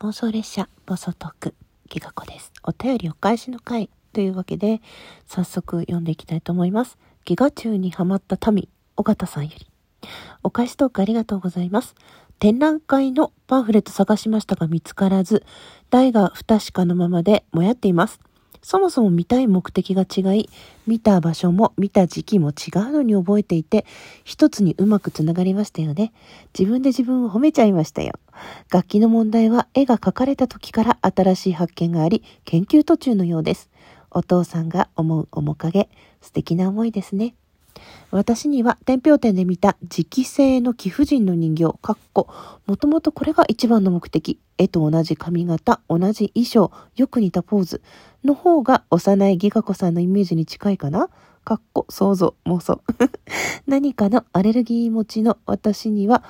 妄想列車、妄想トーク、ギガ子です。お便りお返しの回というわけで、早速読んでいきたいと思います。ギガ中にハマった民、尾形さんより。お返しトークありがとうございます。展覧会のパンフレット探しましたが見つからず、台が不確かのままでもやっています。そもそも見たい目的が違い、見た場所も見た時期も違うのに覚えていて、一つにうまくつながりましたよね。自分で自分を褒めちゃいましたよ。楽器の問題は絵が描かれた時から新しい発見があり、研究途中のようです。お父さんが思う面影、素敵な思いですね。私には天平店で見た磁気製の貴婦人の人形、かっこ、もともとこれが一番の目的。絵と同じ髪型、同じ衣装、よく似たポーズの方が幼いギガ子さんのイメージに近いかな？かっこ、想像、妄想。何かのアレルギー持ちの私には、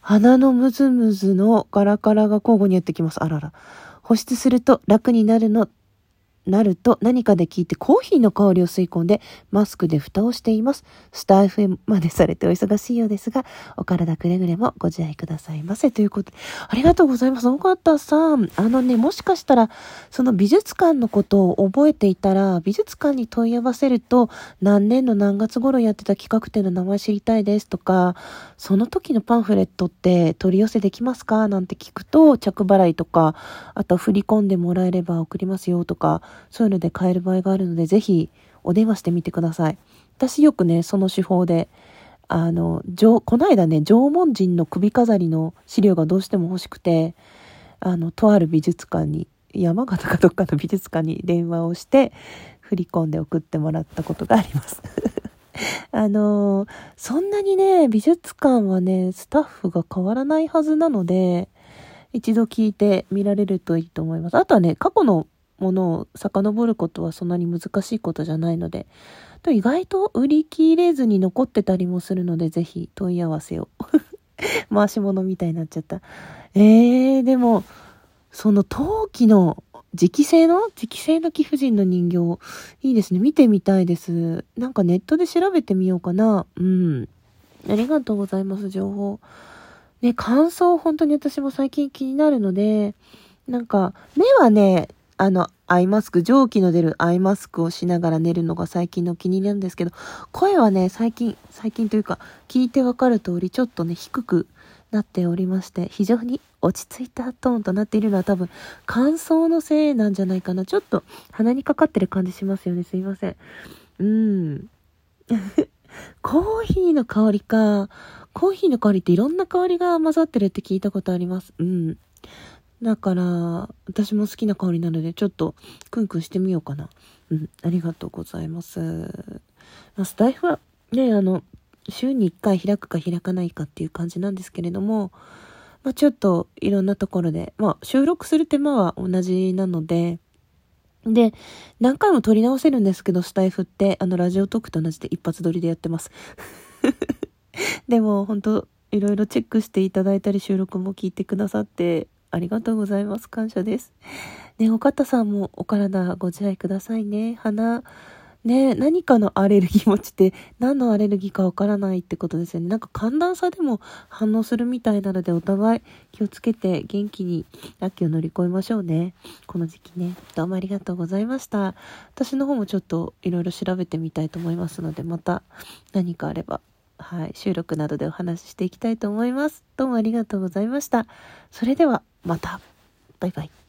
鼻のムズムズのガラガラが交互にやってきます。あらら。保湿すると楽になるのなると何かで聞いてコーヒーの香りを吸い込んでマスクで蓋をしています。スタイフまでされてお忙しいようですが、お体くれぐれもご自愛くださいませ。ということで、ありがとうございます。尾形さん。あのね、もしかしたら、その美術館のことを覚えていたら、美術館に問い合わせると、何年の何月頃やってた企画展の名前知りたいですとか、その時のパンフレットって取り寄せできますか？なんて聞くと、着払いとか、あと振り込んでもらえれば送りますよとか、そういうので買える場合があるので、ぜひお電話してみてください。私よくね、その手法で、あの、この間ね、縄文人の首飾りの資料がどうしても欲しくて、あの、とある美術館に、山形かどっかの美術館に電話をして、振り込んで送ってもらったことがあります。あのそんなにね、美術館はね、スタッフが変わらないはずなので、一度聞いて見られるといいと思います。あとはね、過去のものを遡ることはそんなに難しいことじゃないので、と意外と売り切れずに残ってたりもするので、ぜひ問い合わせを。回し物みたいになっちゃった。えー、でも、その陶器の磁気製の磁気製の貴婦人の人形、いいですね。見てみたいです。なんかネットで調べてみようかな。うん。ありがとうございます、情報。ね、感想本当に私も最近気になるので、なんか、目はね、あの、アイマスク、蒸気の出るアイマスクをしながら寝るのが最近の気に入りなんですけど、声はね、最近、最近というか、聞いてわかる通り、ちょっとね、低くなっておりまして、非常に落ち着いたトーンとなっているのは多分、乾燥のせいなんじゃないかな。ちょっと鼻にかかってる感じしますよね。すいません。うん。コーヒーの香りか。コーヒーの香りっていろんな香りが混ざってるって聞いたことあります。うん。だから、私も好きな香りなので、ちょっと、クンクンしてみようかな。うん、ありがとうございます。スタイフは、ね、あの、週に1回開くか開かないかっていう感じなんですけれども、まあ、ちょっといろんなところで、まあ、収録する手間は同じなので、で、何回も撮り直せるんですけど、スタイフって、あの、ラジオトークと同じで一発撮りでやってます。でも、本当いろいろチェックしていただいたり、収録も聞いてくださって、ありがとうございます。感謝です。ね、お方さんもお体ご自愛くださいね。鼻、ね、何かのアレルギー持ちって何のアレルギーかわからないってことですよね。なんか寒暖差でも反応するみたいなのでお互い気をつけて元気に秋を乗り越えましょうね。この時期ね。どうもありがとうございました。私の方もちょっといろいろ調べてみたいと思いますので、また何かあればはい、収録などでお話ししていきたいと思います。どうもありがとうございました。それでは、また。バイバイ。